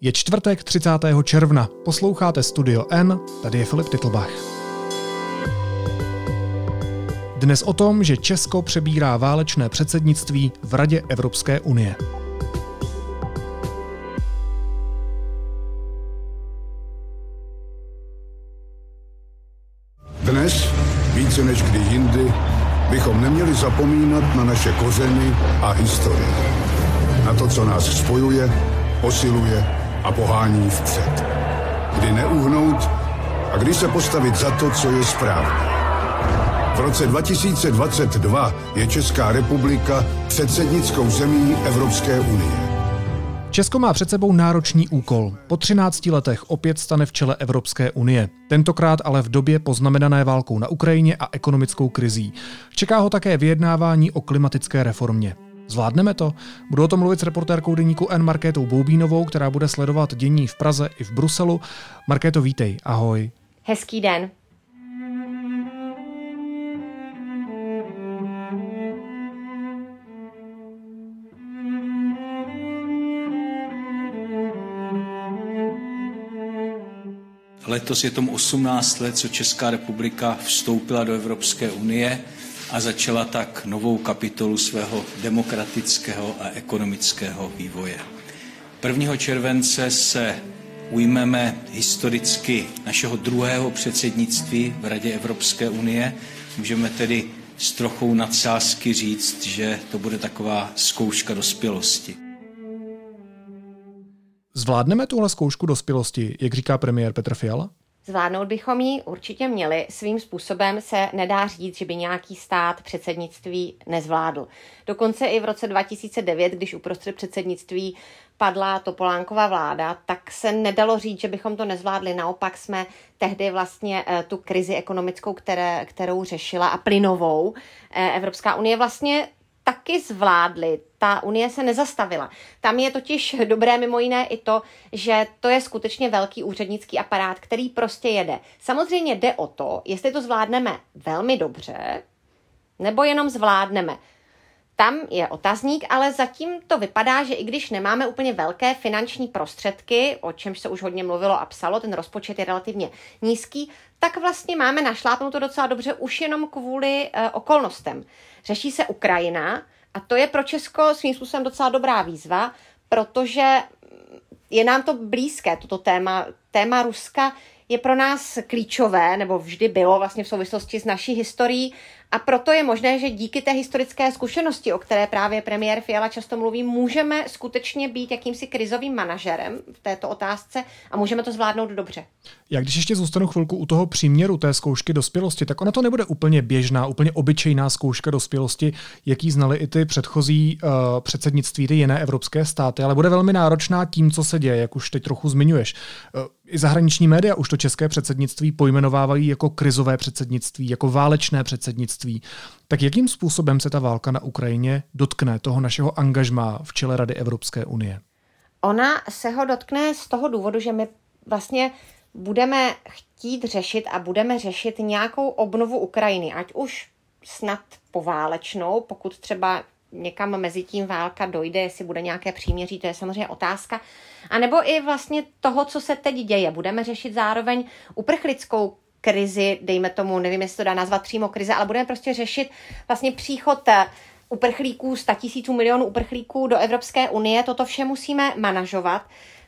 Je čtvrtek 30. června. Posloucháte Studio N, tady je Filip Titlbach. Dnes o tom, že Česko přebírá válečné předsednictví v Radě Evropské unie. Dnes, více než kdy jindy, bychom neměli zapomínat na naše kořeny a historii. Na to, co nás spojuje, posiluje a pohání vpřed. Kdy neuhnout a kdy se postavit za to, co je správné. V roce 2022 je Česká republika předsednickou zemí Evropské unie. Česko má před sebou náročný úkol. Po 13 letech opět stane v čele Evropské unie. Tentokrát ale v době poznamenané válkou na Ukrajině a ekonomickou krizí. Čeká ho také vyjednávání o klimatické reformě. Zvládneme to? Budu o tom mluvit s reportérkou deníku N Markétou Boubínovou, která bude sledovat dění v Praze i v Bruselu. Markéto, vítej, ahoj. Hezký den. Letos je tomu 18 let, co Česká republika vstoupila do Evropské unie a začala tak novou kapitolu svého demokratického a ekonomického vývoje. 1. července se ujmeme historicky našeho druhého předsednictví v Radě Evropské unie. Můžeme tedy s trochou nadsázky říct, že to bude taková zkouška dospělosti. Zvládneme tuhle zkoušku dospělosti, jak říká premiér Petr Fiala? Zvládnout bychom ji určitě měli. Svým způsobem se nedá říct, že by nějaký stát předsednictví nezvládl. Dokonce i v roce 2009, když uprostřed předsednictví padla Topolánkova vláda, tak se nedalo říct, že bychom to nezvládli. Naopak jsme tehdy vlastně eh, tu krizi ekonomickou, které, kterou řešila a plynovou eh, Evropská unie vlastně taky zvládli. Ta unie se nezastavila. Tam je totiž dobré mimo jiné i to, že to je skutečně velký úřednický aparát, který prostě jede. Samozřejmě jde o to, jestli to zvládneme velmi dobře, nebo jenom zvládneme. Tam je otazník, ale zatím to vypadá, že i když nemáme úplně velké finanční prostředky, o čemž se už hodně mluvilo a psalo, ten rozpočet je relativně nízký, tak vlastně máme našlápnuto docela dobře už jenom kvůli e, okolnostem. Řeší se Ukrajina a to je pro Česko svým způsobem docela dobrá výzva, protože je nám to blízké, toto téma. Téma Ruska je pro nás klíčové, nebo vždy bylo vlastně v souvislosti s naší historií a proto je možné, že díky té historické zkušenosti, o které právě premiér Fiala často mluví, můžeme skutečně být jakýmsi krizovým manažerem v této otázce a můžeme to zvládnout dobře. Já když ještě zůstanu chvilku u toho příměru té zkoušky dospělosti, tak ona to nebude úplně běžná, úplně obyčejná zkouška dospělosti, jaký znali i ty předchozí uh, předsednictví, ty jiné evropské státy, ale bude velmi náročná tím, co se děje, jak už teď trochu zmiňuješ. Uh, I zahraniční média už to české předsednictví pojmenovávají jako krizové předsednictví, jako válečné předsednictví. Tak jakým způsobem se ta válka na Ukrajině dotkne toho našeho angažmá v čele Rady Evropské unie? Ona se ho dotkne z toho důvodu, že my vlastně budeme chtít řešit a budeme řešit nějakou obnovu Ukrajiny, ať už snad poválečnou, pokud třeba někam mezi tím válka dojde, jestli bude nějaké příměří, to je samozřejmě otázka. A nebo i vlastně toho, co se teď děje. Budeme řešit zároveň uprchlickou krizi, dejme tomu, nevím, jestli to dá nazvat přímo krize, ale budeme prostě řešit vlastně příchod eh, uprchlíků, 100 tisíců milionů uprchlíků do Evropské unie. Toto vše musíme manažovat.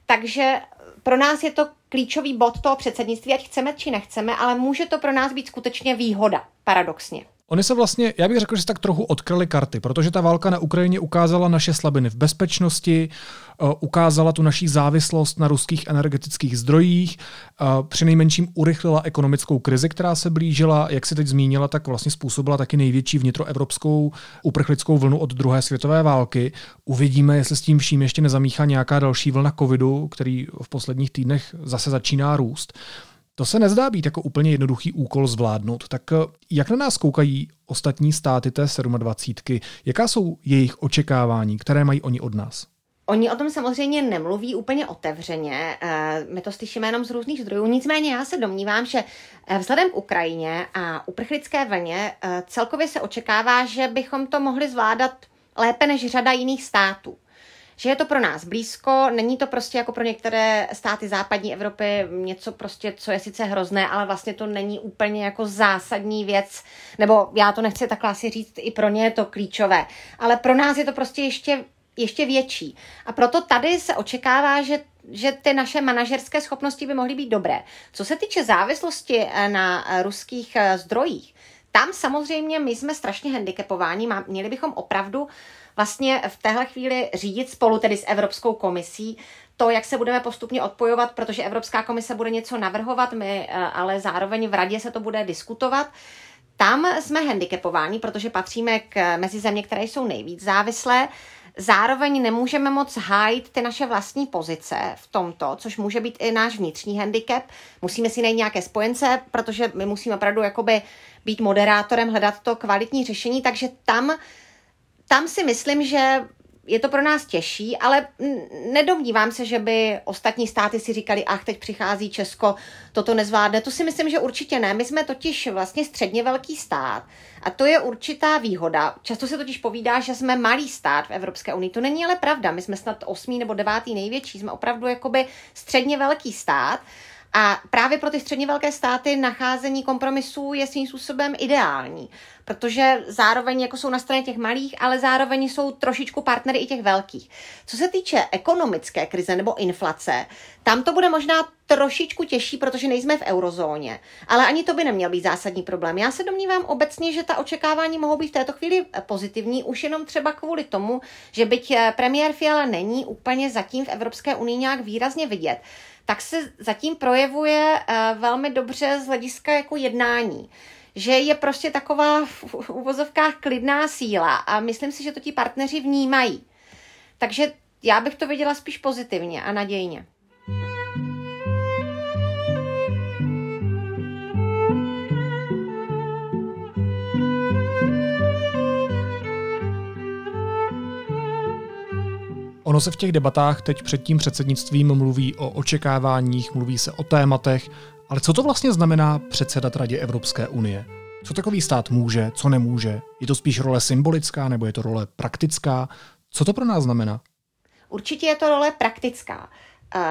Takže pro nás je to klíčový bod toho předsednictví, ať chceme či nechceme, ale může to pro nás být skutečně výhoda, paradoxně. Oni se vlastně, já bych řekl, že se tak trochu odkryly karty, protože ta válka na Ukrajině ukázala naše slabiny v bezpečnosti, eh, ukázala tu naší závislost na ruských energetických zdrojích, eh, při nejmenším urychlila ekonomickou krizi, která se blížila, jak si teď zmínila, tak vlastně způsobila taky největší vnitroevropskou uprchlickou vlnu od druhé světové války. Uvidíme, jestli s tím vším ještě nezamíchá nějaká další vlna covidu, který v posledních týdnech zase začíná růst. To se nezdá být jako úplně jednoduchý úkol zvládnout. Tak eh, jak na nás koukají ostatní státy té 27. Jaká jsou jejich očekávání, které mají oni od nás? Oni o tom samozřejmě nemluví úplně otevřeně, eh, my to slyšíme jenom z různých zdrojů, nicméně já se domnívám, že eh, vzhledem k Ukrajině a uprchlické vlně celkově se očekává, že bychom to mohli zvládat lépe než řada jiných států že je to pro nás blízko, není to prostě jako pro některé státy západní Evropy něco prostě, co je sice hrozné, ale vlastně to není úplně jako zásadní věc, nebo já to nechci takhle asi říct, i pro ně je to klíčové, ale pro nás je to prostě ještě ještě větší. A proto tady se očekává, že že ty naše manažerské schopnosti by mohly být dobré. Co se týče závislosti eh, na eh, ruských eh, zdrojích, tam samozřejmě my jsme strašně handicapováni, měli bychom opravdu vlastně v téhle chvíli řídit spolu tedy s Evropskou komisí to, jak se budeme postupně odpojovat, protože Evropská komise bude něco navrhovat, my ale zároveň v radě se to bude diskutovat. Tam jsme handicapováni, protože patříme k mezi země, které jsou nejvíc závislé. Zároveň nemůžeme moc hájit ty naše vlastní pozice v tomto, což může být i náš vnitřní handicap. Musíme si najít nějaké spojence, protože my musíme opravdu jakoby být moderátorem, hledat to kvalitní řešení, takže tam, tam si myslím, že je to pro nás těžší, ale nedomnívám se, že by ostatní státy si říkali, ach, teď přichází Česko, toto nezvládne. To si myslím, že určitě ne. My jsme totiž vlastně středně velký stát a to je určitá výhoda. Často se totiž povídá, že jsme malý stát v Evropské unii. To není ale pravda. My jsme snad osmý nebo devátý největší. Jsme opravdu jakoby středně velký stát. A právě pro ty středně velké státy nacházení kompromisů je svým způsobem ideální, protože zároveň jako jsou na straně těch malých, ale zároveň jsou trošičku partnery i těch velkých. Co se týče ekonomické krize nebo inflace, tam to bude možná trošičku těžší, protože nejsme v eurozóně, ale ani to by neměl být zásadní problém. Já se domnívám obecně, že ta očekávání mohou být v této chvíli pozitivní, už jenom třeba kvůli tomu, že byť premiér Fiala není úplně zatím v Evropské unii nějak výrazně vidět, tak se zatím projevuje eh, velmi dobře z hlediska jako jednání že je prostě taková v uvozovkách klidná síla a myslím si, že to ti partneři vnímají. Takže já bych to viděla spíš pozitivně a nadějně. Ono se v těch debatách teď před tím předsednictvím mluví o očekáváních, mluví se o tématech, ale co to vlastně znamená předsedat Radě Evropské unie? Co takový stát může, co nemůže? Je to spíš role symbolická nebo je to role praktická? Co to pro nás znamená? Určitě je to role praktická. Uh,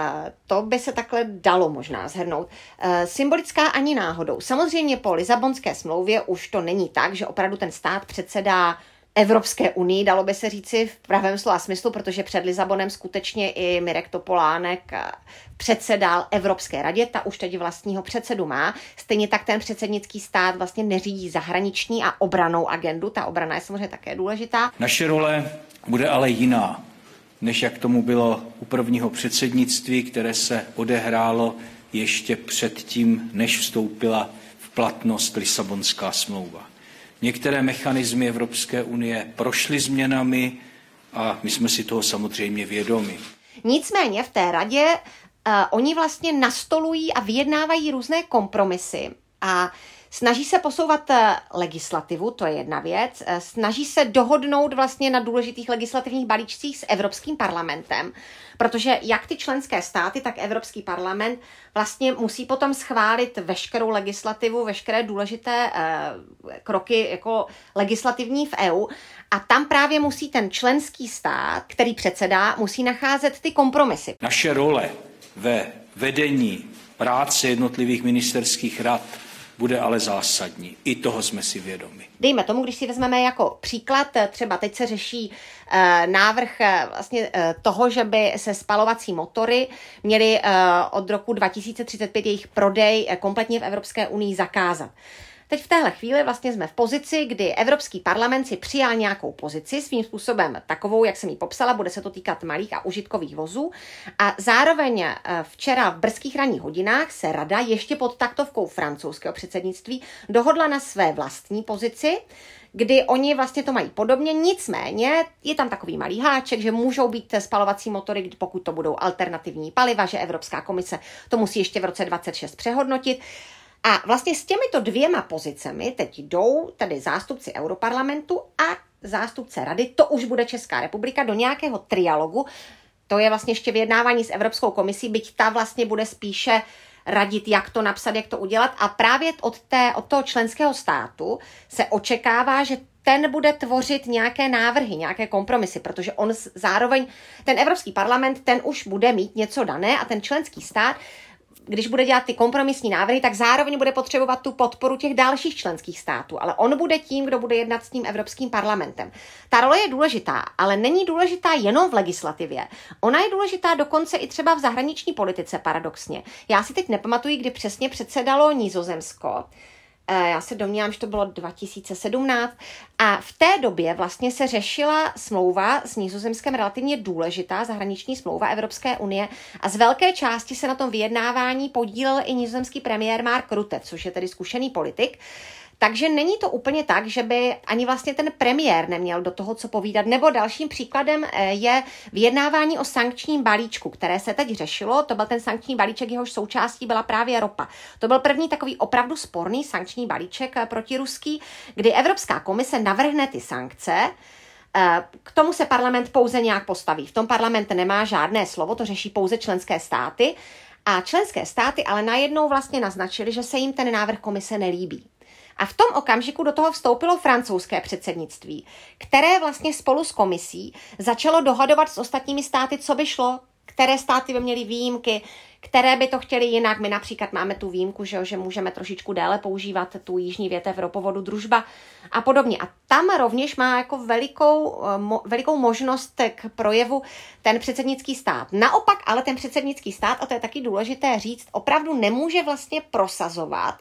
to by se takhle dalo možná zhrnout. Uh, symbolická ani náhodou. Samozřejmě po Lisabonské smlouvě už to není tak, že opravdu ten stát předsedá Evropské unii, dalo by se říci v pravém slova smyslu, protože před Lisabonem skutečně i Mirek Topolánek eh, předsedal Evropské radě, ta už teď vlastního předsedu má. Stejně tak ten předsednický stát vlastně neřídí zahraniční a obranou agendu, ta obrana je samozřejmě také důležitá. Naše role bude ale jiná, než jak tomu bylo u prvního předsednictví, které se odehrálo ještě předtím, než vstoupila v platnost Lisabonská smlouva. Některé mechanismy Evropské unie prošly změnami a my jsme si toho samozřejmě vědomi. Nicméně v té radě uh, oni vlastně nastolují a vyjednávají různé kompromisy a Snaží se posouvat eh, legislativu, to je jedna věc. Eh, snaží se dohodnout vlastně na důležitých legislativních balíčcích s Evropským parlamentem, protože jak ty členské státy, tak Evropský parlament vlastně musí potom schválit veškerou legislativu, veškeré důležité eh, kroky jako legislativní v EU. A tam právě musí ten členský stát, který předsedá, musí nacházet ty kompromisy. Naše role ve vedení práce jednotlivých ministerských rad bude ale zásadní. I toho jsme si vědomi. Dejme tomu, když si vezmeme jako příklad, třeba teď se řeší uh, návrh uh, vlastně uh, toho, že by se spalovací motory měly od roku 2035 jejich prodej kompletně v Evropské unii zakázat. Teď v téhle chvíli vlastně jsme v pozici, kdy Evropský parlament si přijal nějakou pozici svým způsobem takovou, jak jsem ji popsala, bude se to týkat malých a užitkových vozů. A zároveň eh, včera v brzkých ranních hodinách se rada ještě pod taktovkou francouzského předsednictví dohodla na své vlastní pozici, kdy oni vlastně to mají podobně, nicméně je tam takový malý háček, že můžou být spalovací motory, pokud to budou alternativní paliva, že Evropská komise to musí ještě v roce 26 přehodnotit. A vlastně s těmito dvěma pozicemi teď jdou tedy zástupci Europarlamentu a zástupce Rady, to už bude Česká republika, do nějakého trialogu. To je vlastně ještě vyjednávání s Evropskou komisí, byť ta vlastně bude spíše radit, jak to napsat, jak to udělat. A právě od, té, od toho členského státu se očekává, že ten bude tvořit nějaké návrhy, nějaké kompromisy, protože on zároveň, ten Evropský parlament, ten už bude mít něco dané a ten členský stát když bude dělat ty kompromisní návrhy, tak zároveň bude potřebovat tu podporu těch dalších členských států. Ale on bude tím, kdo bude jednat s tím Evropským parlamentem. Ta role je důležitá, ale není důležitá jenom v legislativě. Ona je důležitá dokonce i třeba v zahraniční politice, paradoxně. Já si teď nepamatuji, kdy přesně předsedalo Nízozemsko. Eh, já se domnívám, že to bylo 2017 a v té době vlastně se řešila smlouva s Nizozemskem relativně důležitá zahraniční smlouva Evropské unie a z velké části se na tom vyjednávání podílel i nizozemský premiér Mark Rutte, což je tedy zkušený politik. Takže není to úplně tak, že by ani vlastně ten premiér neměl do toho co povídat. Nebo dalším příkladem eh, je vyjednávání o sankčním balíčku, které se teď řešilo. To byl ten sankční balíček, jehož součástí byla právě ropa. To byl první takový opravdu sporný sankční balíček eh, proti ruský, kdy Evropská komise navrhne ty sankce, eh, k tomu se parlament pouze nějak postaví. V tom parlament nemá žádné slovo, to řeší pouze členské státy. A členské státy ale najednou vlastně naznačili, že se jim ten návrh komise nelíbí. A v tom okamžiku do toho vstoupilo francouzské předsednictví, které vlastně spolu s komisí začalo dohadovat s ostatními státy, co by šlo, které státy by měly výjimky, které by to chtěli jinak. My například máme tu výjimku, že, že můžeme trošičku déle používat tu jižní větev ropovodu družba a podobně. A tam rovněž má jako velikou, eh, mo, velikou možnost k projevu ten předsednický stát. Naopak ale ten předsednický stát, a to je taky důležité říct, opravdu nemůže vlastně prosazovat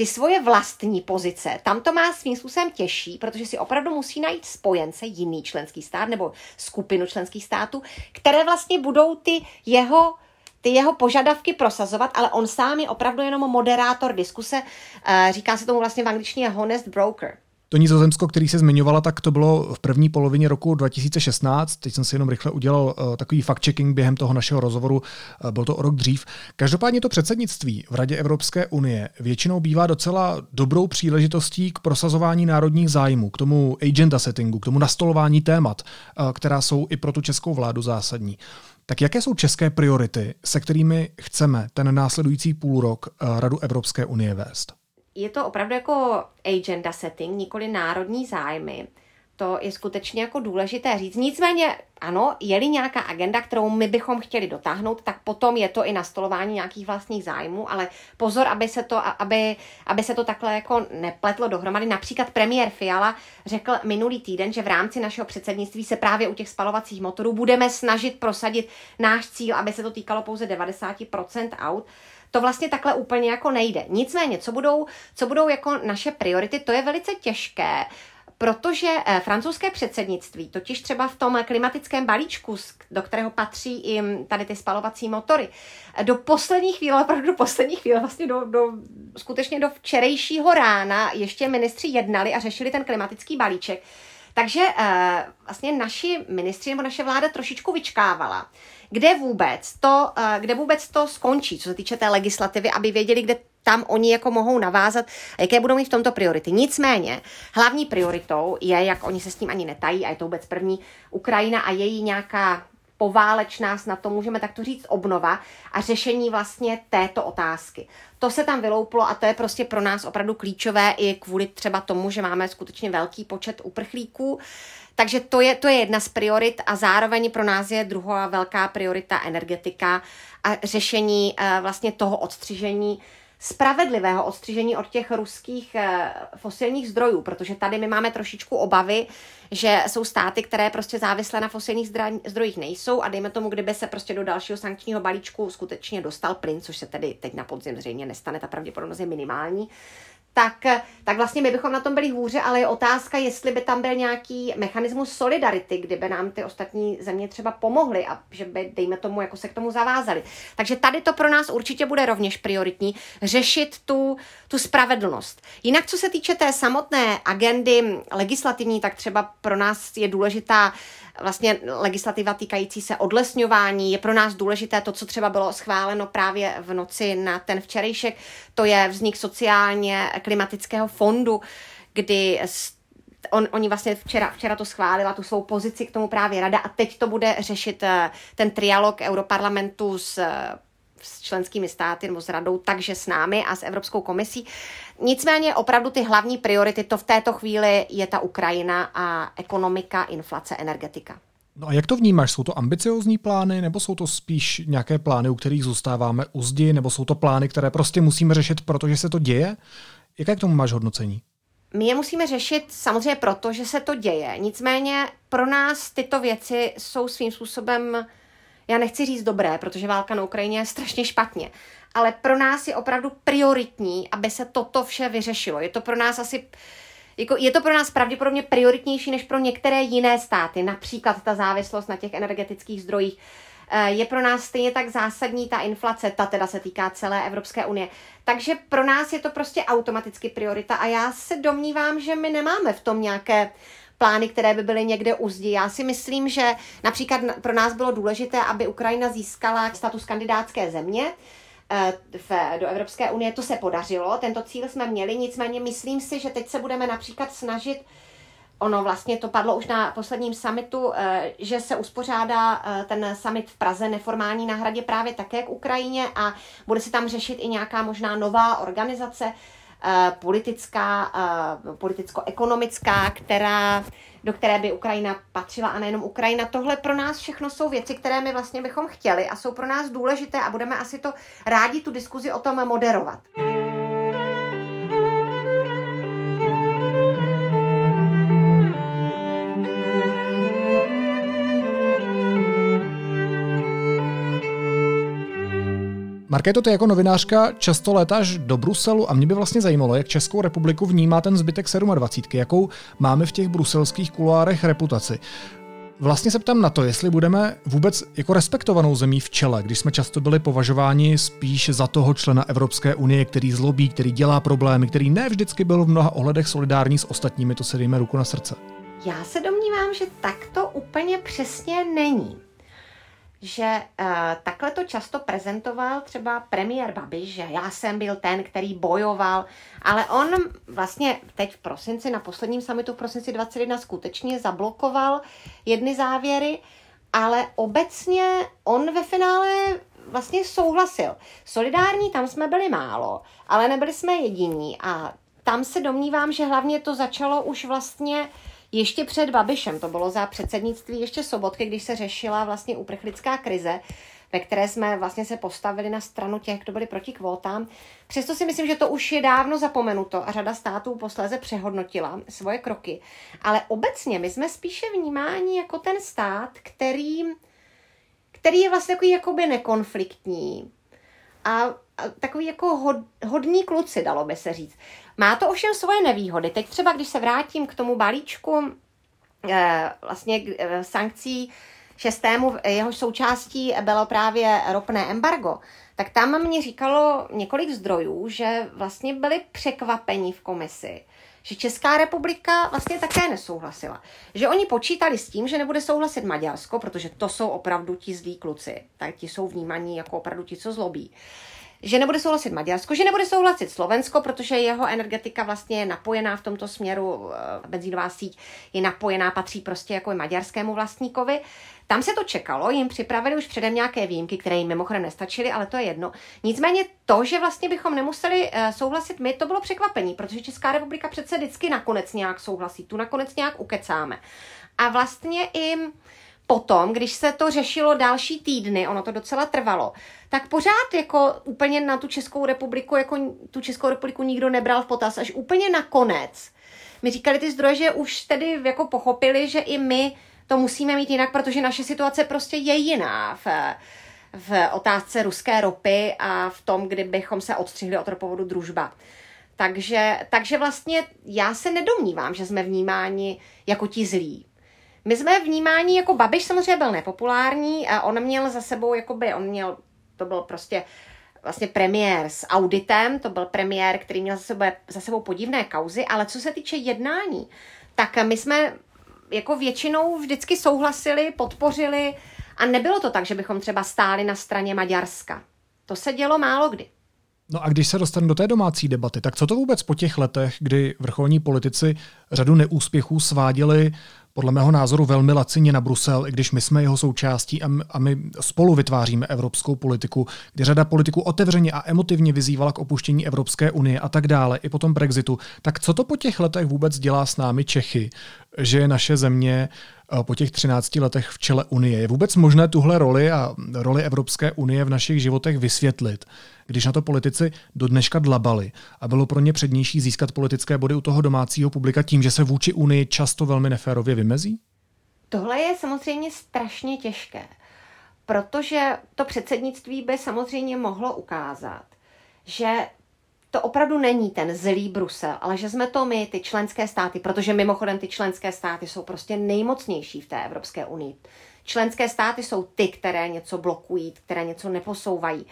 ty svoje vlastní pozice. Tam to má svým způsobem těžší, protože si opravdu musí najít spojence, jiný členský stát nebo skupinu členských států, které vlastně budou ty jeho ty jeho požadavky prosazovat, ale on sám je opravdu jenom moderátor diskuse. Eh, říká se tomu vlastně v angličtině honest broker. To Nizozemsko, který se zmiňovala, tak to bylo v první polovině roku 2016. Teď jsem si jenom rychle udělal uh, takový fact-checking během toho našeho rozhovoru, uh, byl to o rok dřív. Každopádně to předsednictví v Radě Evropské unie většinou bývá docela dobrou příležitostí k prosazování národních zájmů, k tomu agenda settingu, k tomu nastolování témat, uh, která jsou i pro tu českou vládu zásadní. Tak jaké jsou české priority, se kterými chceme ten následující půlrok Radu Evropské unie vést? Je to opravdu jako agenda setting, nikoli národní zájmy. To je skutečně jako důležité říct. Nicméně, ano, je-li nějaká agenda, kterou my bychom chtěli dotáhnout, tak potom je to i nastolování nějakých vlastních zájmů, ale pozor, aby se to, aby, aby se to takhle jako nepletlo dohromady. Například premiér Fiala řekl minulý týden, že v rámci našeho předsednictví se právě u těch spalovacích motorů budeme snažit prosadit náš cíl, aby se to týkalo pouze 90% aut to vlastně takhle úplně jako nejde. Nicméně, co budou, co budou jako naše priority, to je velice těžké, protože eh, francouzské předsednictví, totiž třeba v tom klimatickém balíčku, do kterého patří i mm, tady ty spalovací motory, do poslední chvíle, opravdu do poslední chvíle, vlastně do, do, skutečně do včerejšího rána ještě ministři jednali a řešili ten klimatický balíček. Takže uh, vlastně naši ministři nebo naše vláda trošičku vyčkávala kde vůbec to, eh, kde vůbec to skončí, co se týče té legislativy, aby věděli, kde tam oni jako mohou navázat jaké budou mít v tomto priority. Nicméně, hlavní prioritou je, jak oni se s tím ani netají, a je to vůbec první, Ukrajina a její nějaká poválečná, snad to můžeme takto říct, obnova a řešení vlastně této otázky. To se tam vylouplo a to je prostě pro nás opravdu klíčové i kvůli třeba tomu, že máme skutečně velký počet uprchlíků. Takže to je, to je jedna z priorit a zároveň pro nás je druhá velká priorita energetika a řešení uh, vlastně toho odstřižení spravedlivého odstřižení od těch ruských eh, fosilních zdrojů, protože tady my máme trošičku obavy, že jsou státy, které prostě závislé na fosilních zdrojích nejsou a dejme tomu, kdyby se prostě do dalšího sankčního balíčku skutečně dostal plyn, což se tedy teď na podzim zřejmě nestane, ta pravděpodobnost je minimální, tak, tak vlastně my bychom na tom byli hůře, ale je otázka, jestli by tam byl nějaký mechanismus solidarity, kdyby nám ty ostatní země třeba pomohly a že by, dejme tomu, jako se k tomu zavázali. Takže tady to pro nás určitě bude rovněž prioritní, řešit tu, tu spravedlnost. Jinak, co se týče té samotné agendy legislativní, tak třeba pro nás je důležitá vlastně legislativa týkající se odlesňování. Je pro nás důležité to, co třeba bylo schváleno právě v noci na ten včerejšek, to je vznik sociálně klimatického fondu, kdy on, oni vlastně včera, včera to schválila, tu svou pozici k tomu právě rada a teď to bude řešit eh, ten trialog Europarlamentu s s členskými státy nebo s radou, takže s námi a s Evropskou komisí. Nicméně opravdu ty hlavní priority to v této chvíli je ta Ukrajina a ekonomika, inflace, energetika. No a jak to vnímáš? Jsou to ambiciozní plány, nebo jsou to spíš nějaké plány, u kterých zůstáváme u zdi, nebo jsou to plány, které prostě musíme řešit, protože se to děje? Jaké k tomu máš hodnocení? My je musíme řešit samozřejmě proto, že se to děje. Nicméně pro nás tyto věci jsou svým způsobem, já nechci říct dobré, protože válka na Ukrajině je strašně špatně, ale pro nás je opravdu prioritní, aby se toto vše vyřešilo. Je to pro nás asi jako je to pro nás pravděpodobně prioritnější než pro některé jiné státy, například ta závislost na těch energetických zdrojích. Eh, je pro nás stejně tak zásadní ta inflace, ta teda se týká celé Evropské unie. Takže pro nás je to prostě automaticky priorita a já se domnívám, že my nemáme v tom nějaké plány, které by byly někde u zdi. Já si myslím, že například pro nás bylo důležité, aby Ukrajina získala status kandidátské země, Eh, v, do Evropské unie. To se podařilo, tento cíl jsme měli, nicméně myslím si, že teď se budeme například snažit Ono vlastně to padlo už na posledním summitu, eh, že se uspořádá eh, ten summit v Praze neformální na hradě právě také k Ukrajině a bude se tam řešit i nějaká možná nová organizace politická, politicko-ekonomická, která do které by Ukrajina patřila a nejenom Ukrajina. Tohle pro nás všechno jsou věci, které my vlastně bychom chtěli a jsou pro nás důležité a budeme asi to rádi tu diskuzi o tom moderovat. Markéto, ty jako novinářka často létáš do Bruselu a mě by vlastně zajímalo, jak Českou republiku vnímá ten zbytek 27, jakou máme v těch bruselských kuloárech reputaci. Vlastně se ptám na to, jestli budeme vůbec jako respektovanou zemí v čele, když jsme často byli považováni spíš za toho člena Evropské unie, který zlobí, který dělá problémy, který ne vždycky byl v mnoha ohledech solidární s ostatními, to se dejme ruku na srdce. Já se domnívám, že tak to úplně přesně není že uh, takhle to často prezentoval třeba premiér Babiš, že já jsem byl ten, který bojoval, ale on vlastně teď v prosinci, na posledním summitu v prosinci 21 skutečně zablokoval jedny závěry, ale obecně on ve finále vlastně souhlasil. Solidární tam jsme byli málo, ale nebyli jsme jediní a tam se domnívám, že hlavně to začalo už vlastně uh, ještě před Babišem, to bylo za předsednictví ještě sobotky, když se řešila vlastně uprchlická krize, ve které jsme vlastně se postavili na stranu těch, kdo byli proti kvótám. Přesto si myslím, že to už je dávno zapomenuto a řada států posléze přehodnotila svoje kroky. Ale obecně my jsme spíše vnímáni jako ten stát, který, který je vlastně takový jakoby nekonfliktní a, a takový jako hod, hodní kluci, dalo by se říct. Má to ovšem svoje nevýhody. Teď třeba, když se vrátím k tomu balíčku eh, vlastně eh, sankcí šestému, jehož součástí bylo právě ropné embargo, tak tam mě říkalo několik zdrojů, že vlastně byli překvapení v komisi, že Česká republika vlastně také nesouhlasila. Že oni počítali s tím, že nebude souhlasit Maďarsko, protože to jsou opravdu ti zlí kluci, tak ti jsou vnímaní jako opravdu ti, co zlobí že nebude souhlasit Maďarsko, že nebude souhlasit Slovensko, protože jeho energetika vlastně je napojená v tomto směru, eh, benzínová síť je napojená, patří prostě jako maďarskému vlastníkovi. Tam se to čekalo, jim připravili už předem nějaké výjimky, které jim mimochodem nestačily, ale to je jedno. Nicméně to, že vlastně bychom nemuseli eh, souhlasit my, to bylo překvapení, protože Česká republika přece vždycky nakonec nějak souhlasí, tu nakonec nějak ukecáme. A vlastně i potom, když se to řešilo další týdny, ono to docela trvalo, tak pořád jako úplně na tu Českou republiku, jako tu Českou republiku nikdo nebral v potaz, až úplně nakonec. Mi říkali ty zdroje, že už tedy jako pochopili, že i my to musíme mít jinak, protože naše situace prostě je jiná v, v otázce ruské ropy a v tom, kdybychom se odstřihli od ropovodu družba. Takže, takže vlastně já se nedomnívám, že jsme vnímáni jako ti zlí. My jsme vnímáni jako Babiš samozřejmě byl nepopulární a on měl za sebou, jakoby, on měl, to byl prostě vlastně premiér s auditem, to byl premiér, který měl za sebou, za sebou podivné kauzy, ale co se týče jednání, tak my jsme jako většinou vždycky souhlasili, podpořili a nebylo to tak, že bychom třeba stáli na straně Maďarska. To se dělo málo kdy. No a když se dostane do té domácí debaty, tak co to vůbec po těch letech, kdy vrcholní politici řadu neúspěchů sváděli podle mého názoru velmi lacině na Brusel, i když my jsme jeho součástí a my, spolu vytváříme evropskou politiku, kdy řada politiků otevřeně a emotivně vyzývala k opuštění Evropské unie a tak dále, i po tom Brexitu. Tak co to po těch letech vůbec dělá s námi Čechy, že je naše země eh, po těch 13 letech v čele Unie? Je vůbec možné tuhle roli a roli Evropské unie v našich životech vysvětlit? když na to politici do dneška dlabali a bylo pro ně přednější získat politické body u toho domácího publika tím, že se vůči Unii často velmi neférově vymezí? Tohle je samozřejmě strašně těžké, protože to předsednictví by samozřejmě mohlo ukázat, že to opravdu není ten zlý Brusel, ale že jsme to my, ty členské státy, protože mimochodem ty členské státy jsou prostě nejmocnější v té Evropské unii. Členské státy jsou ty, které něco blokují, které něco neposouvají.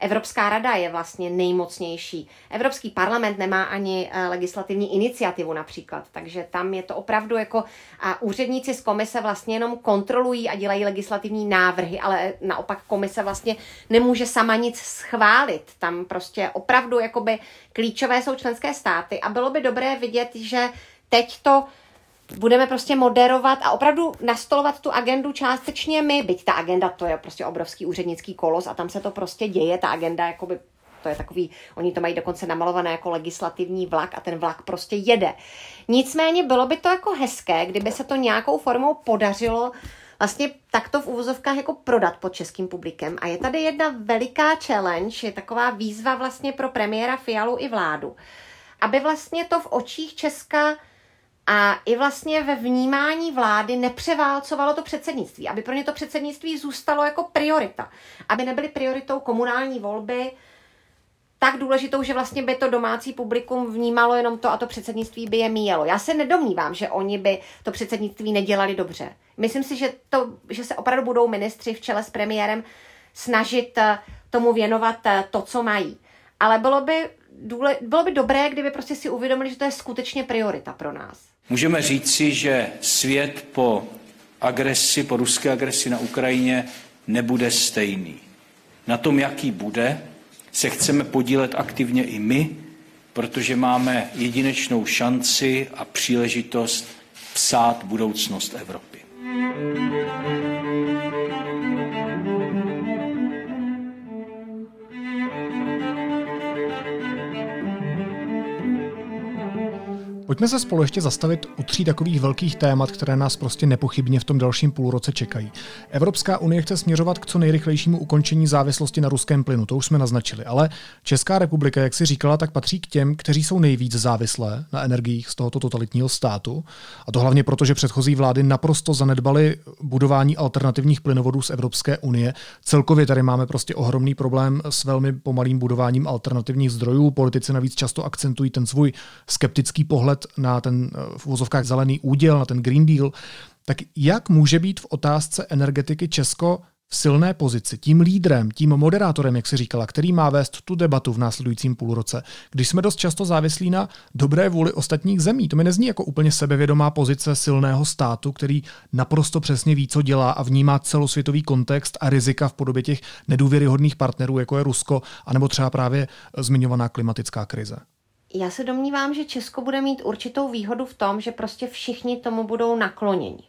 Evropská rada je vlastně nejmocnější. Evropský parlament nemá ani eh, legislativní iniciativu například, takže tam je to opravdu jako a úředníci z komise vlastně jenom kontrolují a dělají legislativní návrhy, ale naopak komise vlastně nemůže sama nic schválit. Tam prostě opravdu jakoby klíčové jsou členské státy a bylo by dobré vidět, že teď to budeme prostě moderovat a opravdu nastolovat tu agendu částečně my, byť ta agenda to je prostě obrovský úřednický kolos a tam se to prostě děje, ta agenda jakoby to je takový, oni to mají dokonce namalované jako legislativní vlak a ten vlak prostě jede. Nicméně bylo by to jako hezké, kdyby se to nějakou formou podařilo vlastně takto v úvozovkách jako prodat pod českým publikem. A je tady jedna veliká challenge, je taková výzva vlastně pro premiéra Fialu i vládu, aby vlastně to v očích Česka a i vlastně ve vnímání vlády nepřeválcovalo to předsednictví, aby pro ně to předsednictví zůstalo jako priorita, aby nebyly prioritou komunální volby, tak důležitou, že vlastně by to domácí publikum vnímalo jenom to a to předsednictví by je míjelo. Já se nedomnívám, že oni by to předsednictví nedělali dobře. Myslím si, že, to, že se opravdu budou ministři v čele s premiérem snažit eh, tomu věnovat eh, to, co mají. Ale bylo by, důle, bylo by dobré, kdyby prostě si uvědomili, že to je skutečně priorita pro nás. Můžeme říci, že svět po agresi, po ruské agresi na Ukrajině nebude stejný. Na tom, jaký bude, se chceme podílet aktivně i my, protože máme jedinečnou šanci a příležitost psát budoucnost Evropy. Pojďme se spolu ještě zastavit u tří takových velkých témat, které nás prostě nepochybně v tom dalším půlroce čekají. Evropská unie chce směřovat k co nejrychlejšímu ukončení závislosti na ruském plynu, to už jsme naznačili, ale Česká republika, jak si říkala, tak patří k těm, kteří jsou nejvíc závislé na energiích z tohoto totalitního státu. A to hlavně proto, že předchozí vlády naprosto zanedbaly budování alternativních plynovodů z Evropské unie. Celkově tady máme prostě ohromný problém s velmi pomalým budováním alternativních zdrojů. Politici navíc často akcentují ten svůj skeptický pohled pohled na ten eh, v úzovkách zelený úděl, na ten Green Deal, tak jak může být v otázce energetiky Česko v silné pozici, tím lídrem, tím moderátorem, jak si říkala, který má vést tu debatu v následujícím půlroce, když jsme dost často závislí na dobré vůli ostatních zemí. To mi nezní jako úplně sebevědomá pozice silného státu, který naprosto přesně ví, co dělá a vnímá celosvětový kontext a rizika v podobě těch nedůvěryhodných partnerů, jako je Rusko, anebo třeba právě zmiňovaná klimatická krize. Já se domnívám, že Česko bude mít určitou výhodu v tom, že prostě všichni tomu budou nakloněni.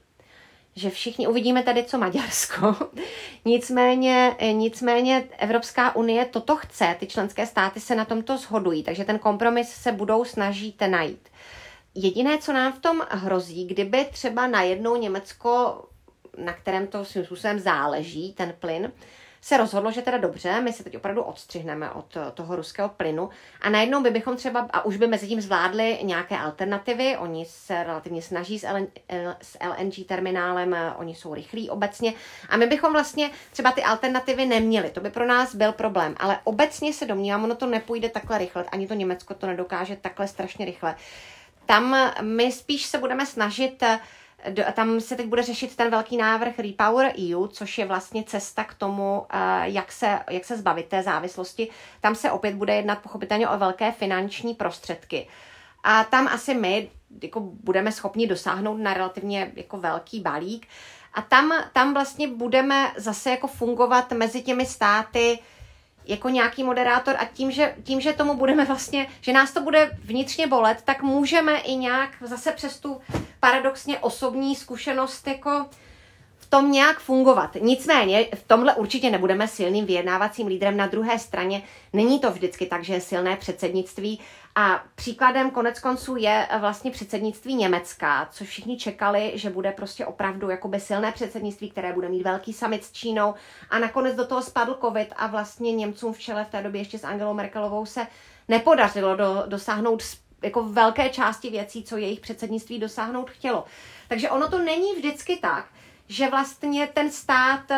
Že všichni uvidíme tady, co Maďarsko. nicméně, nicméně Evropská unie toto chce, ty členské státy se na tomto shodují, takže ten kompromis se budou snažit najít. Jediné, co nám v tom hrozí, kdyby třeba najednou Německo, na kterém to svým způsobem záleží, ten plyn, se rozhodlo, že teda dobře, my se teď opravdu odstřihneme od toho ruského plynu. A najednou by bychom třeba, a už by mezi tím zvládli nějaké alternativy, oni se relativně snaží s, LN, s LNG terminálem, oni jsou rychlí obecně. A my bychom vlastně třeba ty alternativy neměli, to by pro nás byl problém, ale obecně se domnívám, ono to nepůjde takhle rychle, ani to Německo to nedokáže takhle strašně rychle. Tam my spíš se budeme snažit tam se teď bude řešit ten velký návrh Repower EU, což je vlastně cesta k tomu, eh, jak se, jak se zbavit té závislosti. Tam se opět bude jednat pochopitelně o velké finanční prostředky. A tam asi my jako budeme schopni dosáhnout na relativně jako velký balík. A tam, tam vlastně budeme zase jako fungovat mezi těmi státy jako nějaký moderátor a tím že, tím, že tomu budeme vlastně, že nás to bude vnitřně bolet, tak můžeme i nějak zase přes tu paradoxně osobní zkušenost jako tom nějak fungovat. Nicméně v tomhle určitě nebudeme silným vyjednávacím lídrem. Na druhé straně není to vždycky tak, že je silné předsednictví a příkladem konec konců je vlastně předsednictví Německa, což všichni čekali, že bude prostě opravdu jakoby silné předsednictví, které bude mít velký summit s Čínou a nakonec do toho spadl covid a vlastně Němcům v čele v té době ještě s Angelou Merkelovou se nepodařilo do, dosáhnout jako velké části věcí, co jejich předsednictví dosáhnout chtělo. Takže ono to není vždycky tak, že vlastně ten stát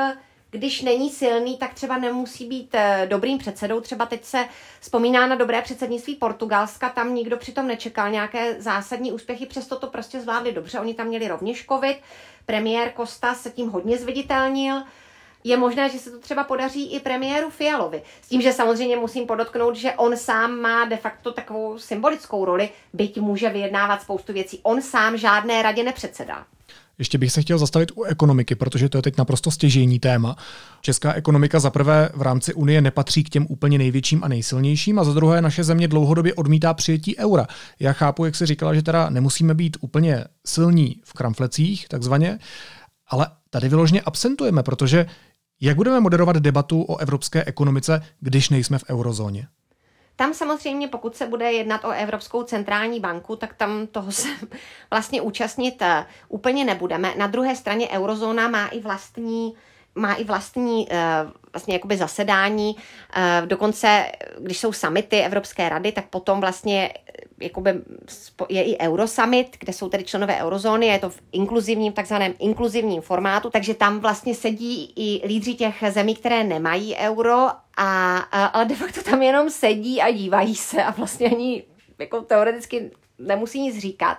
když není silný, tak třeba nemusí být eh, dobrým předsedou. Třeba teď se vzpomíná na dobré předsednictví Portugalska, tam nikdo přitom nečekal nějaké zásadní úspěchy, přesto to prostě zvládli dobře. Oni tam měli rovněž covid, premiér Costa se tím hodně zviditelnil. Je možné, že se to třeba podaří i premiéru Fialovi. S tím, že samozřejmě musím podotknout, že on sám má de facto takovou symbolickou roli, byť může vyjednávat spoustu věcí. On sám žádné radě nepředsedá. Ještě bych se chtěl zastavit u ekonomiky, protože to je teď naprosto stěžejní téma. Česká ekonomika za prvé v rámci Unie nepatří k těm úplně největším a nejsilnějším a za druhé naše země dlouhodobě odmítá přijetí eura. Já chápu, jak se říkala, že teda nemusíme být úplně silní v kramflecích, takzvaně, ale tady vyložně absentujeme, protože jak budeme moderovat debatu o evropské ekonomice, když nejsme v eurozóně? Tam samozřejmě, pokud se bude jednat o Evropskou centrální banku, tak tam toho se vlastně účastnit eh, úplně nebudeme. Na druhé straně eurozóna má i vlastní má i vlastní eh, vlastně jakoby zasedání, eh, dokonce když jsou samity Evropské rady, tak potom vlastně jakoby je i Eurosummit, kde jsou tedy členové eurozóny, je to v inkluzivním, takzvaném inkluzivním formátu, takže tam vlastně sedí i lídři těch zemí, které nemají euro, a, a, ale de facto tam jenom sedí a dívají se a vlastně ani jako teoreticky nemusí nic říkat.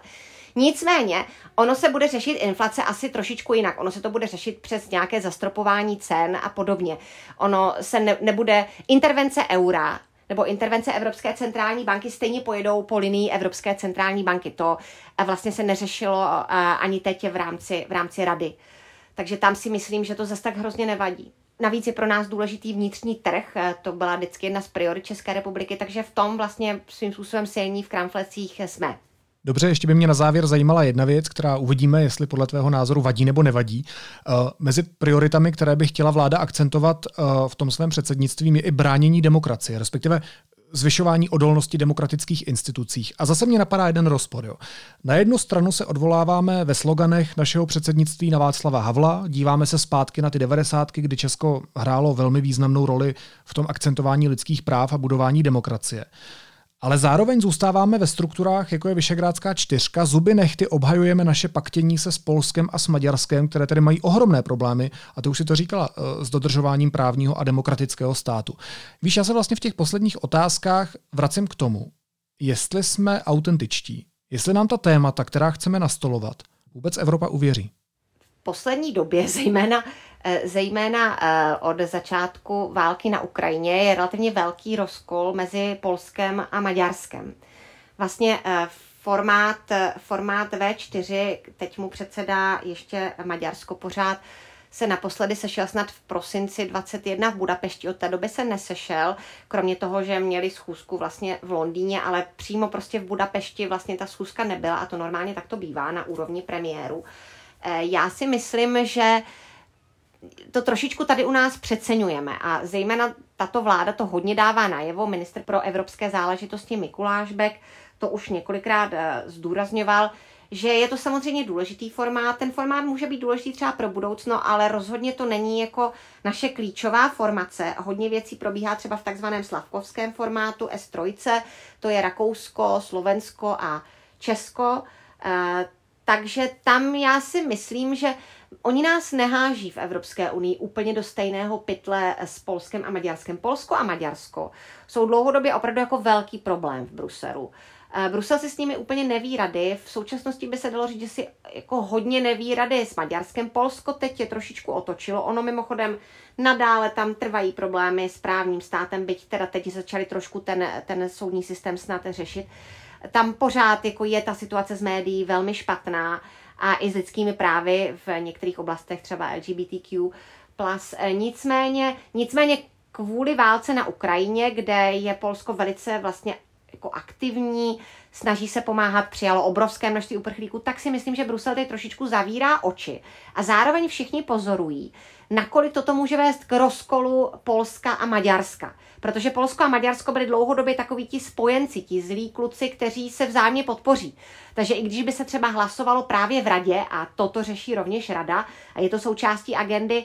Nicméně, ono se bude řešit inflace asi trošičku jinak. Ono se to bude řešit přes nějaké zastropování cen a podobně. Ono se ne, nebude intervence eura nebo intervence Evropské centrální banky stejně pojedou po linii Evropské centrální banky. To eh, vlastně se neřešilo eh, ani teď v rámci, v rámci rady. Takže tam si myslím, že to zase tak hrozně nevadí. Navíc je pro nás důležitý vnitřní trh, eh, to byla vždycky jedna z priorit České republiky, takže v tom vlastně svým způsobem silní v kramflecích jsme. Dobře, ještě by mě na závěr zajímala jedna věc, která uvidíme, jestli podle tvého názoru vadí nebo nevadí. Uh, mezi prioritami, které by chtěla vláda akcentovat uh, v tom svém předsednictví, je i bránění demokracie, respektive zvyšování odolnosti demokratických institucích. A zase mě napadá jeden rozpor. Jo. Na jednu stranu se odvoláváme ve sloganech našeho předsednictví na Václava Havla, díváme se zpátky na ty devadesátky, kdy Česko hrálo velmi významnou roli v tom akcentování lidských práv a budování demokracie. Ale zároveň zůstáváme ve strukturách, jako je Vyšegrádská čtyřka, zuby nechty obhajujeme naše paktění se s Polskem a s Maďarskem, které tedy mají ohromné problémy, a to už si to říkala, eh, s dodržováním právního a demokratického státu. Víš, já se vlastně v těch posledních otázkách vracím k tomu, jestli jsme autentičtí, jestli nám ta témata, která chceme nastolovat, vůbec Evropa uvěří. V poslední době, zejména zejména eh, od začátku války na Ukrajině je relativně velký rozkol mezi Polskem a Maďarskem. Vlastně eh, formát, formát V4, teď mu předsedá ještě Maďarsko pořád, se naposledy sešel snad v prosinci 21 v Budapešti. Od té doby se nesešel, kromě toho, že měli schůzku vlastně v Londýně, ale přímo prostě v Budapešti vlastně ta schůzka nebyla a to normálně tak to bývá na úrovni premiéru. Já si myslím, že to trošičku tady u nás přeceňujeme a zejména tato vláda to hodně dává najevo. Minister pro evropské záležitosti Mikuláš Bek to už několikrát eh, zdůrazňoval, že je to samozřejmě důležitý formát. Ten formát může být důležitý třeba pro budoucno, ale rozhodně to není jako naše klíčová formace. Hodně věcí probíhá třeba v takzvaném slavkovském formátu S3, to je Rakousko, Slovensko a Česko. Eh, takže tam já si myslím, že Oni nás neháží v Evropské unii úplně do stejného pytle s Polskem a Maďarskem. Polsko a Maďarsko jsou dlouhodobě opravdu jako velký problém v Bruselu. Eh, Brusel si s nimi úplně neví rady. V současnosti by se dalo říct, že si jako hodně neví rady s Maďarskem. Polsko teď je trošičku otočilo. Ono mimochodem nadále tam trvají problémy s právním státem, byť teda teď začali trošku ten, ten soudní systém snad řešit. Tam pořád jako je ta situace z médií velmi špatná a i s lidskými právy v některých oblastech, třeba LGBTQ+. Nicméně, nicméně kvůli válce na Ukrajině, kde je Polsko velice vlastně jako aktivní, snaží se pomáhat, přijalo obrovské množství uprchlíků, tak si myslím, že Brusel tady trošičku zavírá oči. A zároveň všichni pozorují, nakolik toto může vést k rozkolu Polska a Maďarska. Protože Polsko a Maďarsko byly dlouhodobě takoví ti spojenci, ti zlí kluci, kteří se vzájemně podpoří. Takže i když by se třeba hlasovalo právě v radě, a toto řeší rovněž rada, a je to součástí agendy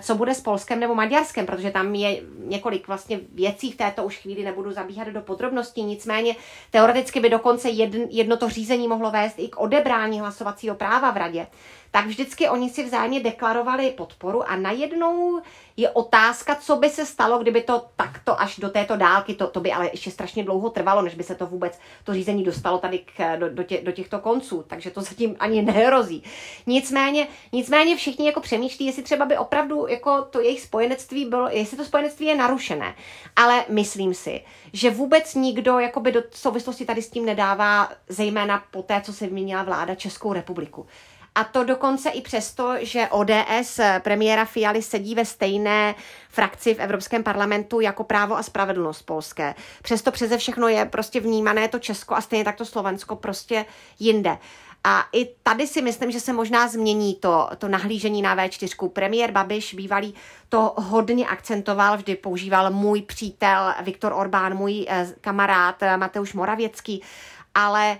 co bude s Polskem nebo Maďarskem, protože tam je několik vlastně věcí v této už chvíli, nebudu zabíhat do podrobností, nicméně teoreticky by dokonce jedno to řízení mohlo vést i k odebrání hlasovacího práva v radě. Tak vždycky oni si vzájemně deklarovali podporu a najednou je otázka, co by se stalo, kdyby to takto až do této dálky, to, to by ale ještě strašně dlouho trvalo, než by se to vůbec, to řízení dostalo tady k, do, do, tě, do těchto konců, takže to zatím ani nehrozí. Nicméně, nicméně všichni jako přemýšlí, jestli třeba by opravdu jako to jejich spojenectví bylo, jestli to spojenectví je narušené. Ale myslím si, že vůbec nikdo jakoby do souvislosti tady s tím nedává, zejména po té, co se vyměnila vláda Českou republiku. A to dokonce i přesto, že ODS premiéra Fialy sedí ve stejné frakci v Evropském parlamentu jako právo a spravedlnost polské. Přesto přeze všechno je prostě vnímané to Česko a stejně tak to Slovensko prostě jinde. A i tady si myslím, že se možná změní to, to nahlížení na V4. Premiér Babiš bývalý to hodně akcentoval, vždy používal můj přítel Viktor Orbán, můj eh, kamarád eh, Mateusz Moravěcký, ale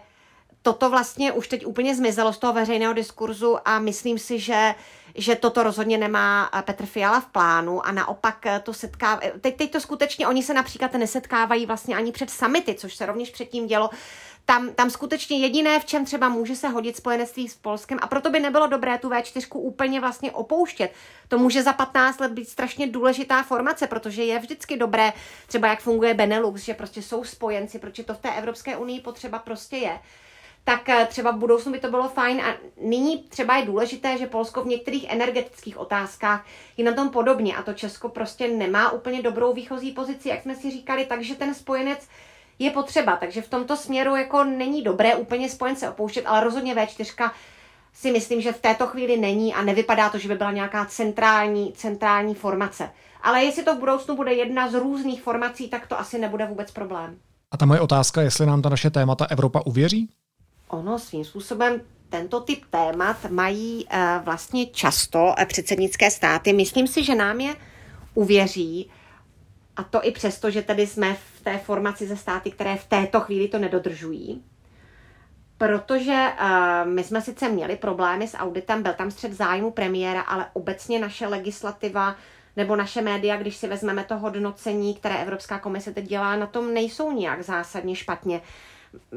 toto vlastně už teď úplně zmizelo z toho veřejného diskurzu a myslím si, že že toto rozhodně nemá eh, Petr Fiala v plánu a naopak to setká... Eh, teď, teď to skutečně, oni se například nesetkávají vlastně ani před samity, což se rovněž předtím dělo. Tam, tam skutečně jediné, v čem třeba může se hodit spojenectví s Polskem a proto by nebylo dobré tu V4 úplně vlastně opouštět. To může za 15 let být strašně důležitá formace, protože je vždycky dobré, třeba jak funguje Benelux, že prostě jsou spojenci, protože to v té Evropské unii potřeba prostě je tak eh, třeba v budoucnu by to bylo fajn. A nyní třeba je důležité, že Polsko v některých energetických otázkách je na tom podobně a to Česko prostě nemá úplně dobrou výchozí pozici, jak jsme si říkali, takže ten spojenec je potřeba. Takže v tomto směru jako není dobré úplně spojence opouštět, ale rozhodně V4 si myslím, že v této chvíli není a nevypadá to, že by byla nějaká centrální, centrální formace. Ale jestli to v budoucnu bude jedna z různých formací, tak to asi nebude vůbec problém. A ta moje otázka, jestli nám ta naše témata Evropa uvěří? ono svým způsobem tento typ témat mají uh, vlastně často eh, předsednické státy. Myslím si, že nám je uvěří, a to i přesto, že tady jsme v té formaci ze státy, které v této chvíli to nedodržují. Protože uh, my jsme sice měli problémy s auditem, byl tam střed zájmu premiéra, ale obecně naše legislativa nebo naše média, když si vezmeme to hodnocení, které Evropská komise teď dělá, na tom nejsou nijak zásadně špatně.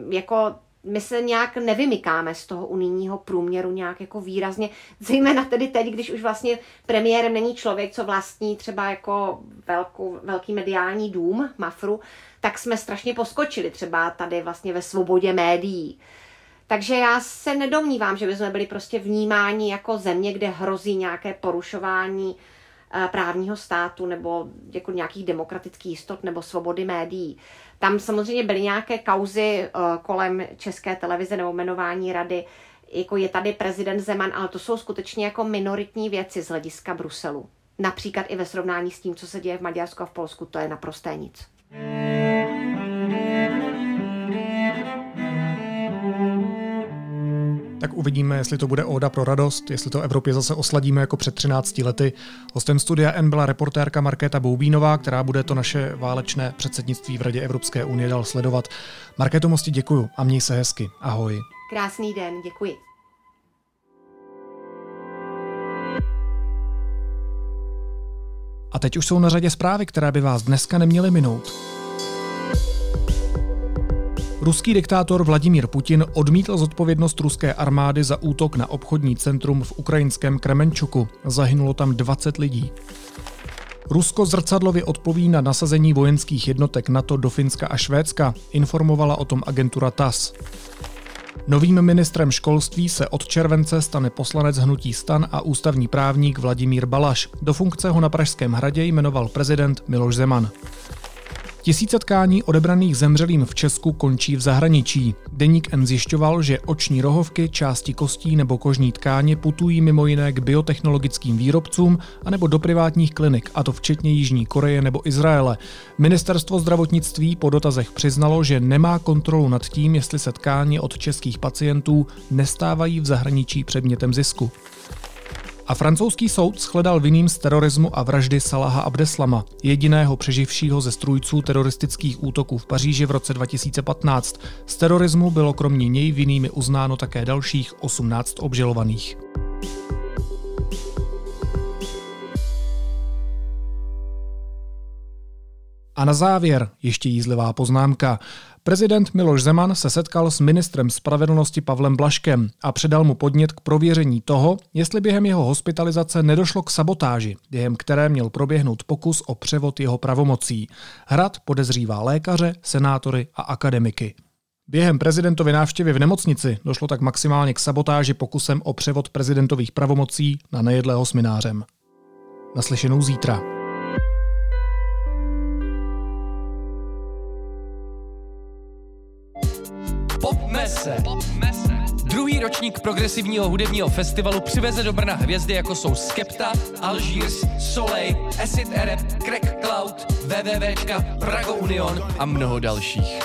Jako my se nějak nevymykáme z toho unijního průměru nějak jako výrazně, zejména tedy teď, když už vlastně premiérem není člověk, co vlastní třeba jako velkou, velký mediální dům, Mafru, tak jsme strašně poskočili třeba tady vlastně ve svobodě médií. Takže já se nedomnívám, že bychom byli prostě vnímáni jako země, kde hrozí nějaké porušování eh, právního státu nebo jako nějakých demokratických jistot nebo svobody médií. Tam samozřejmě byly nějaké kauzy uh, kolem české televize nebo jmenování rady, jako je tady prezident Zeman, ale to jsou skutečně jako minoritní věci z hlediska Bruselu. Například i ve srovnání s tím, co se děje v Maďarsku a v Polsku, to je naprosté nic. Tak uvidíme, jestli to bude óda pro radost, jestli to Evropě zase osladíme jako před 13 lety. Hostem studia N byla reportérka Markéta Boubínová, která bude to naše válečné předsednictví v Radě Evropské unie dal sledovat. Markéto Mosti děkuju a měj se hezky. Ahoj. Krásný den, děkuji. A teď už jsou na řadě zprávy, které by vás dneska neměly minout. Ruský diktátor Vladimír Putin odmítl zodpovědnost ruské armády za útok na obchodní centrum v ukrajinském Kremenčuku. Zahynulo tam 20 lidí. Rusko zrcadlově odpoví na nasazení vojenských jednotek NATO do Finska a Švédska, informovala o tom agentura TAS. Novým ministrem školství se od července stane poslanec hnutí stan a ústavní právník Vladimír Balaš. Do funkce ho na Pražském hradě jmenoval prezident Miloš Zeman. Tisíce tkání odebraných zemřelým v Česku končí v zahraničí. Deník N zjišťoval, že oční rohovky, části kostí nebo kožní tkáně putují mimo jiné k biotechnologickým výrobcům anebo do privátních klinik, a to včetně Jižní Koreje nebo Izraele. Ministerstvo zdravotnictví po dotazech přiznalo, že nemá kontrolu nad tím, jestli se tkáně od českých pacientů nestávají v zahraničí předmětem zisku. A francouzský soud shledal vinným z terorismu a vraždy Salaha Abdeslama, jediného přeživšího ze strůjců teroristických útoků v Paříži v roce 2015. Z terorismu bylo kromě něj vinnými uznáno také dalších 18 obžalovaných. A na závěr ještě jízlivá poznámka. Prezident Miloš Zeman se setkal s ministrem spravedlnosti Pavlem Blaškem a předal mu podnět k prověření toho, jestli během jeho hospitalizace nedošlo k sabotáži, během které měl proběhnout pokus o převod jeho pravomocí. Hrad podezřívá lékaře, senátory a akademiky. Během prezidentovy návštěvy v nemocnici došlo tak maximálně k sabotáži pokusem o převod prezidentových pravomocí na nejedlého sminářem. Naslyšenou zítra. Mese. Druhý ročník progresivního hudebního festivalu přiveze do Brna hvězdy jako jsou Skepta, Algiers, Soleil, Acid Arab, Crack Cloud, WWWčka, Prago Union a mnoho dalších.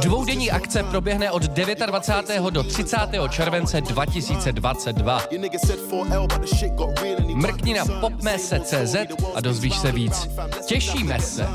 Dvoudenní akce proběhne od 29. do 30. července 2022. Mrkni na popmese.cz a dozvíš se víc. Těšíme se!